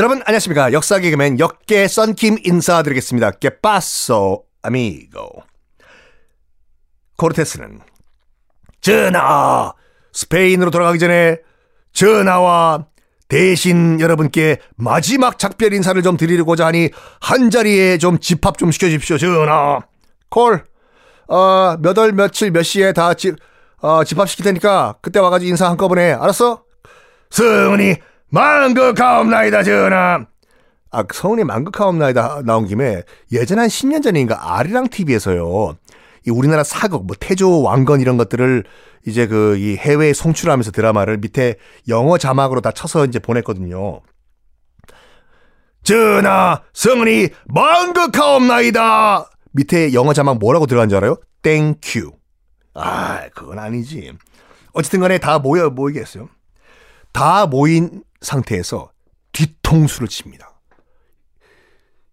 여러분 안녕하십니까. 역사 개그맨 역계 썬킴 인사드리겠습니다. 깨빠소 아미고 코르테스는 전하! 스페인으로 돌아가기 전에 전하와 대신 여러분께 마지막 작별 인사를 좀 드리고자 하니 한 자리에 좀 집합 좀 시켜주십시오 전하. 콜 어, 몇 월 며칠 몇 시에 다 집, 어, 집합시킬 테니까 그때 와가지고 인사 한꺼번에. 알았어? 승은이 망극하옵나이다 전하 아 성은이 망극하옵나이다 나온 김에 예전 한 10년 전인가 아리랑 TV에서요 이 우리나라 사극 뭐 태조 왕건 이런 것들을 이제 그 이 해외에 송출하면서 드라마를 밑에 영어 자막으로 다 쳐서 이제 보냈거든요. 전하, 성은이 망극하옵나이다. 밑에 영어 자막 뭐라고 들어간 줄 알아요? Thank you. 아, 그건 아니지. 어쨌든 간에 다 모여 모이겠어요. 다 모인 상태에서 뒤통수를 칩니다.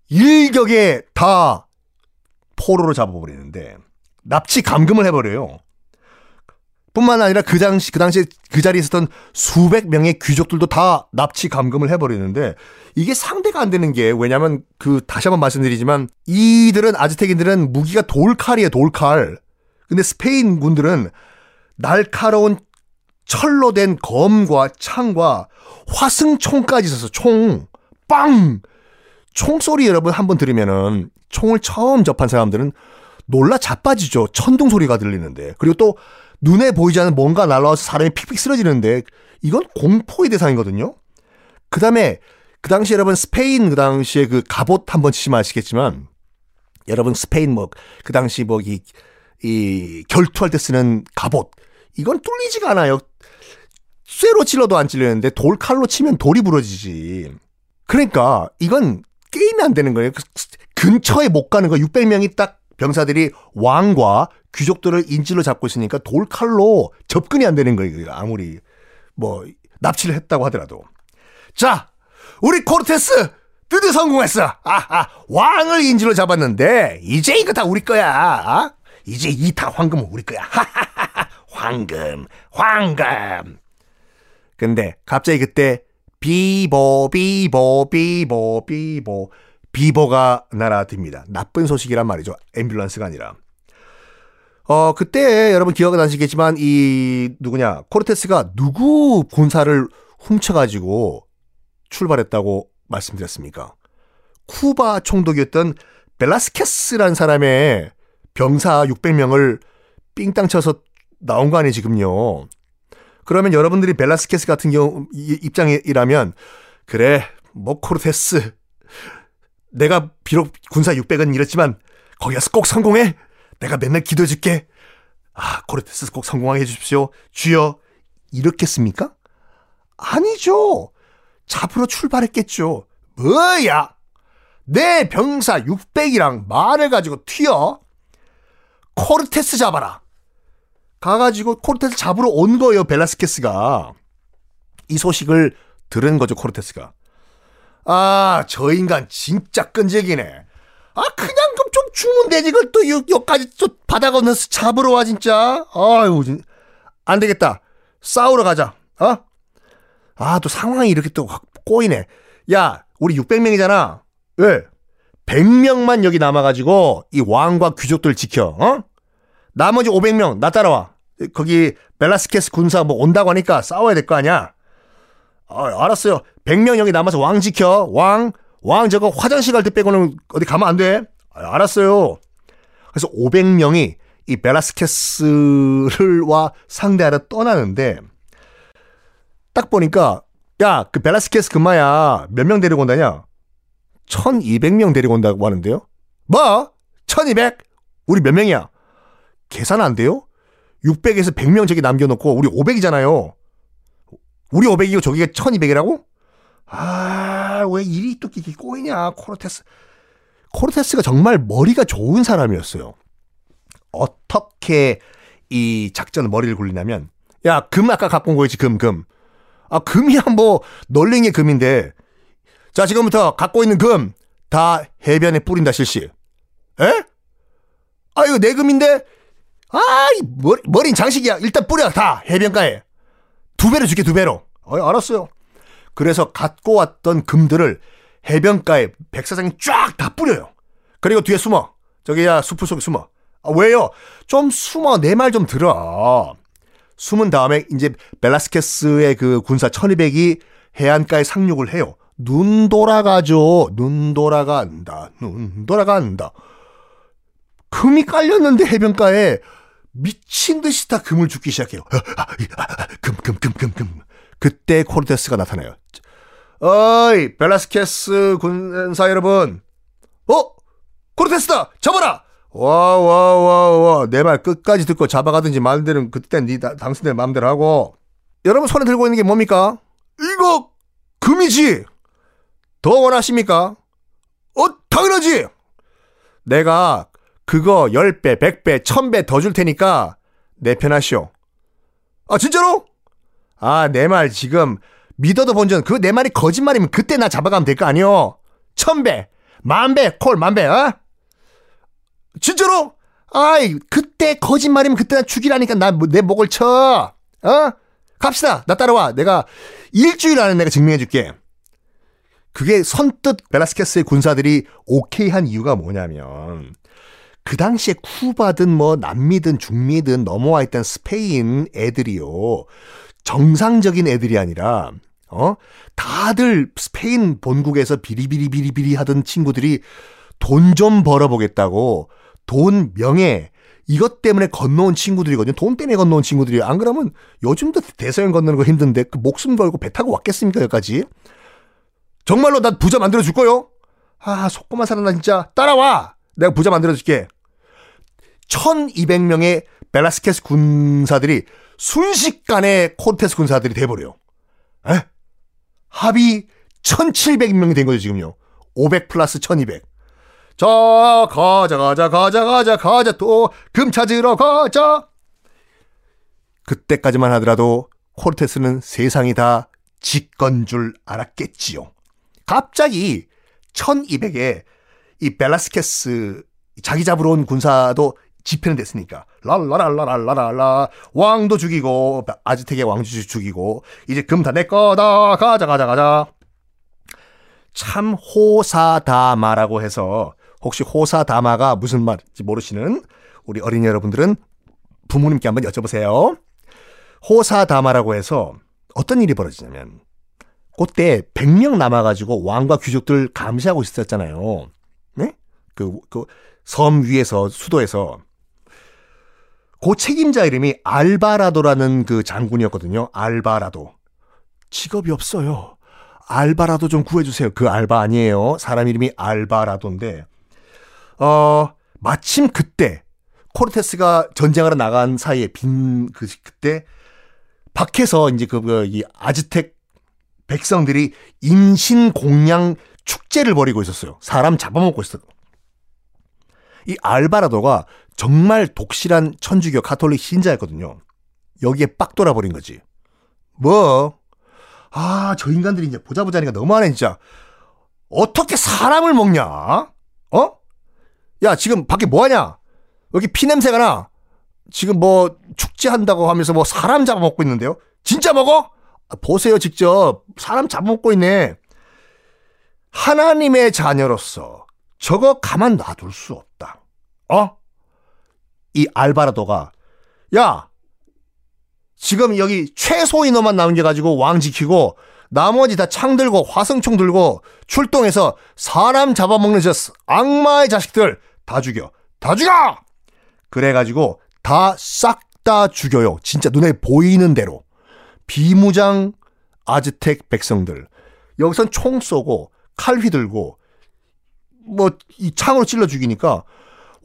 일격에 다 포로로 잡아버리는데 납치 감금을 해버려요. 뿐만 아니라 그 당시 그 당시에 그 자리에 있었던 수백 명의 귀족들도 다 납치 감금을 해버리는데 이게 상대가 안 되는 게 왜냐면 그 다시 한번 말씀드리지만 이들은 아즈텍인들은 무기가 돌칼이에요 돌칼. 근데 스페인 군들은 날카로운 철로 된 검과 창과 화승총까지 있어서 총, 빵! 총소리 여러분 한번 들으면은 총을 처음 접한 사람들은 놀라 자빠지죠. 천둥 소리가 들리는데. 그리고 또 눈에 보이지 않는 뭔가 날라와서 사람이 픽픽 쓰러지는데 이건 공포의 대상이거든요. 그 다음에 그 당시 여러분 스페인 그 당시에 그 갑옷 한번 치시면 아시겠지만 여러분 스페인 뭐 그 당시 뭐이 이 결투할 때 쓰는 갑옷 이건 뚫리지가 않아요. 쇠로 찔러도 안 찔리는데 돌칼로 치면 돌이 부러지지. 그러니까 이건 게임이 안 되는 거예요. 그 근처에 못 가는 거 600명이 딱 병사들이 왕과 귀족들을 인질로 잡고 있으니까 돌칼로 접근이 안 되는 거예요. 아무리 뭐 납치를 했다고 하더라도. 자, 우리 코르테스 드디어 성공했어. 아하, 왕을 인질로 잡았는데 이제 이거 다 우리 거야. 아? 이제 이 다 황금은 우리 거야. 황금, 황금. 근데 갑자기 그때 비보 비보 비보 비보 비보가 날아듭니다. 나쁜 소식이란 말이죠. 앰뷸런스가 아니라. 어, 그때 여러분 기억은 나시겠지만 이 누구냐 코르테스가 누구 군사를 훔쳐 가지고 출발했다고 말씀드렸습니까? 쿠바 총독이었던 벨라스케스란 사람의 병사 600명을 삥땅 쳐서 나온 거 아니에요 지금요. 그러면 여러분들이 벨라스케스 같은 경우 입장이라면 그래 뭐 코르테스 내가 비록 군사 600은 잃었지만 거기 가서 꼭 성공해. 내가 맨날 기도해 줄게. 아 코르테스 꼭 성공하게 해주십시오. 주여 이렇겠습니까? 아니죠. 잡으러 출발했겠죠. 뭐야? 내 병사 600이랑 말을 가지고 튀어. 코르테스 잡아라. 가가지고 코르테스 잡으러 온 거예요, 벨라스케스가. 이 소식을 들은 거죠, 코르테스가. 아, 저 인간 진짜 끈질기네. 아, 그냥 좀, 좀 주면 되지. 그걸 또 여기까지 또 바다 건너서 잡으러 와, 진짜. 아유, 안 되겠다. 싸우러 가자. 어? 아, 또 상황이 이렇게 또 꼬이네. 야, 우리 600명이잖아. 왜? 100명만 여기 남아가지고 이 왕과 귀족들 지켜. 어? 나머지 500명 나 따라와. 거기 벨라스케스 군사 뭐 온다고 하니까 싸워야 될 거 아니야. 아, 알았어요. 100명 여기 남아서 왕 지켜. 왕, 왕 저거 화장실 갈 때 빼고는 어디 가면 안 돼. 아, 알았어요. 그래서 500명이 이 벨라스케스를와 상대하러 떠나는데 딱 보니까 야, 그 벨라스케스 금마야 몇 명 데리고 온다냐? 1200명 데리고 온다고 하는데요. 뭐? 1200? 우리 몇 명이야? 계산 안 돼요? 600에서 100명 저기 남겨놓고 우리 500이잖아요. 우리 500이고 저기가 1200이라고? 아, 왜 일이 또 이렇게 꼬이냐, 코르테스. 코르테스가 정말 머리가 좋은 사람이었어요. 어떻게 이 작전을 머리를 굴리냐면, 야, 금 아까 갖고 온 거지, 금, 금. 아, 금이야, 뭐, 널링의 금인데. 자, 지금부터 갖고 있는 금, 다 해변에 뿌린다, 실시. 에? 아, 이거 내 금인데? 아, 이 머리, 머린 장식이야. 일단 뿌려, 다, 해변가에. 두 배로 줄게, 두 배로. 어, 알았어요. 그래서 갖고 왔던 금들을 해변가에 백사장이 쫙 다 뿌려요. 그리고 뒤에 숨어. 저기야 숲을 속에 숨어. 아, 왜요? 좀 숨어 내 말 좀 들어. 숨은 다음에 이제 벨라스케스의 그 군사 1200이 해안가에 상륙을 해요. 눈 돌아가죠. 눈 돌아간다. 눈 돌아간다. 금이 깔렸는데 해변가에 미친 듯이 다 금을 줍기 시작해요. 아, 아, 금, 금, 금, 금, 금. 그때 코르테스가 나타나요. 어이, 벨라스케스 군사 여러분. 어? 코르테스다! 잡아라! 와, 와, 와, 와. 내 말 끝까지 듣고 잡아가든지 말든 그때 네 당신들 마음대로 하고. 여러분 손에 들고 있는 게 뭡니까? 이거 금이지! 더 원하십니까? 어, 당연하지! 내가 그거 10배, 100배, 1000배 더 줄 테니까 내 편 하시오. 아, 진짜로? 아, 내 말 지금 믿어도 본전 그 내 말이 거짓말이면 그때 나 잡아가면 될 거 아니오? 1000배, 만배, 콜, 만배, 어? 진짜로? 아이, 그때 거짓말이면 그때 나 죽이라니까 나 내 목을 쳐. 어? 갑시다. 나 따라와. 내가 일주일 안에 내가 증명해 줄게. 그게 선뜻 베라스케스의 군사들이 오케이 한 이유가 뭐냐면 그 당시에 쿠바든 뭐 남미든 중미든 넘어와 있던 스페인 애들이요. 정상적인 애들이 아니라 어? 다들 스페인 본국에서 비리비리 비리비리 하던 친구들이 돈 좀 벌어보겠다고 돈, 명예, 이것 때문에 건너온 친구들이거든요. 돈 때문에 건너온 친구들이. 안 그러면 요즘도 대서양 건너는 거 힘든데 그 목숨 걸고 배 타고 왔겠습니까, 여기까지? 정말로 난 부자 만들어 줄 거요? 아, 속고만 살아나 진짜. 따라와! 내가 부자 만들어 줄게. 1200명의 벨라스케스 군사들이 순식간에 콘테스 군사들이 돼버려요. 에? 합이 1700명이 된 거죠, 지금요. 500 플러스 1200. 자, 가자, 가자, 가자, 가자, 가자, 또, 금 찾으러 가자. 그때까지만 하더라도 코르테스는 세상이 다 직건 줄 알았겠지요. 갑자기 1200에 이 벨라스케스 자기 잡으러 온 군사도 집회는 됐으니까 랄라랄라랄라랄라 왕도 죽이고 아즈텍의 왕주 죽이고 이제 금 다 내 거다 가자 가자 가자 참 호사다마라고 해서 혹시 호사다마가 무슨 말인지 모르시는 우리 어린이 여러분들은 부모님께 한번 여쭤보세요. 호사다마라고 해서 어떤 일이 벌어지냐면 그때 100명 남아가지고 왕과 귀족들 감시하고 있었잖아요. 네? 그, 그, 섬 위에서, 수도에서. 그 책임자 이름이 알바라도라는 그 장군이었거든요. 알바라도. 직업이 없어요. 알바라도 좀 구해주세요. 그 알바 아니에요. 사람 이름이 알바라도인데, 어, 마침 그때, 코르테스가 전쟁하러 나간 사이에 빈, 그, 그때, 밖에서 이제 그, 그, 이 아즈텍 백성들이 인신공양 축제를 벌이고 있었어요. 사람 잡아먹고 있었어요. 이 알바라도가 정말 독실한 천주교 가톨릭 신자였거든요. 여기에 빡 돌아버린 거지. 뭐? 아, 저 인간들이 이제 보자 보자니까 너무하네, 진짜. 어떻게 사람을 먹냐? 어? 야, 지금 밖에 뭐 하냐? 여기 피냄새가 나. 지금 뭐 축제한다고 하면서 뭐 사람 잡아먹고 있는데요? 진짜 먹어? 아, 보세요, 직접. 사람 잡아먹고 있네. 하나님의 자녀로서 저거 가만 놔둘 수 없다. 어? 이 알바라도가, 야, 지금 여기 최소 인원만 남겨가지고 왕 지키고, 나머지 다 창 들고 화성총 들고 출동해서 사람 잡아먹는 저 악마의 자식들 다 죽여. 다 죽여! 그래가지고 다싹다 죽여요. 진짜 눈에 보이는 대로. 비무장 아즈텍 백성들. 여기선 총 쏘고 칼 휘들고 뭐 이 창으로 찔러 죽이니까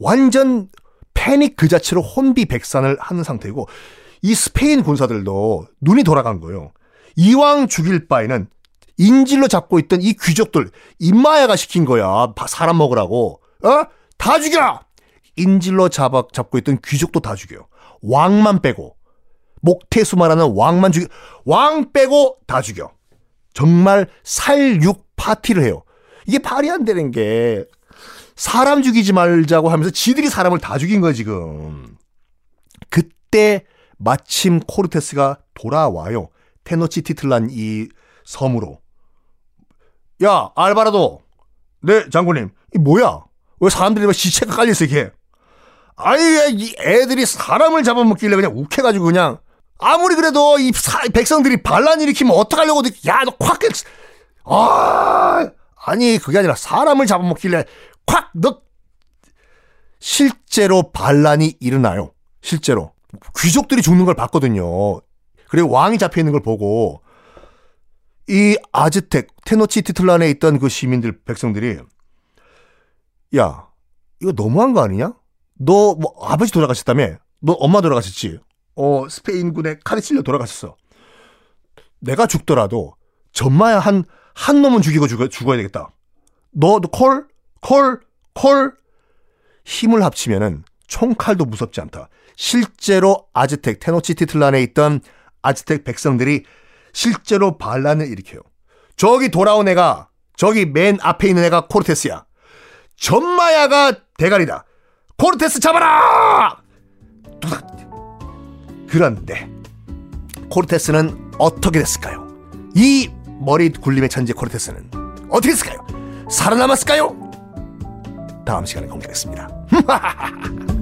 완전 패닉 그 자체로 혼비백산을 하는 상태고 이 스페인 군사들도 눈이 돌아간 거예요. 이왕 죽일 바에는 인질로 잡고 있던 이 귀족들 임마야가 시킨 거야. 사람 먹으라고. 어? 다 죽여! 인질로 잡아, 잡고 있던 귀족도 다 죽여요. 왕만 빼고. 목태수 말하는 왕만 죽여, 왕 빼고 다 죽여. 정말 살육 파티를 해요. 이게 말이 안 되는 게 사람 죽이지 말자고 하면서 지들이 사람을 다 죽인 거야, 지금. 그때 마침 코르테스가 돌아와요. 테노치티틀란 이 섬으로. 야, 알바라도. 네, 장군님. 이 뭐야? 왜 사람들이 막 시체가 깔려있어, 이게? 아니, 이 애들이 사람을 잡아먹길래 그냥 욱해가지고 그냥. 아무리 그래도 이 사, 백성들이 반란 일으키면 어떡하려고. 야, 너 콱, 아, 아니, 그게 아니라 사람을 잡아먹길래 콱, 너. 실제로 반란이 일어나요. 실제로. 귀족들이 죽는 걸 봤거든요. 그리고 왕이 잡혀 있는 걸 보고 이 아즈텍 테노치티틀란에 있던 그 시민들 백성들이 야 이거 너무한 거 아니냐? 너 뭐 아버지 돌아가셨다며? 너 엄마 돌아가셨지? 어 스페인군에 칼에 찔려 돌아가셨어. 내가 죽더라도 전마야 한 한 놈은 죽이고 죽어, 죽어야 되겠다. 너 콜 콜 콜 힘을 합치면은 총칼도 무섭지 않다. 실제로 아즈텍 테노치티틀란에 있던 아즈텍 백성들이 실제로 반란을 일으켜요. 저기 돌아온 애가 저기 맨 앞에 있는 애가 코르테스야. 전마야가 대가리다. 코르테스 잡아라! 그런데 코르테스는 어떻게 됐을까요? 이 머리 굴림의 천재 코르테스는 어떻게 됐을까요? 살아남았을까요? 다음 시간에 공개하겠습니다.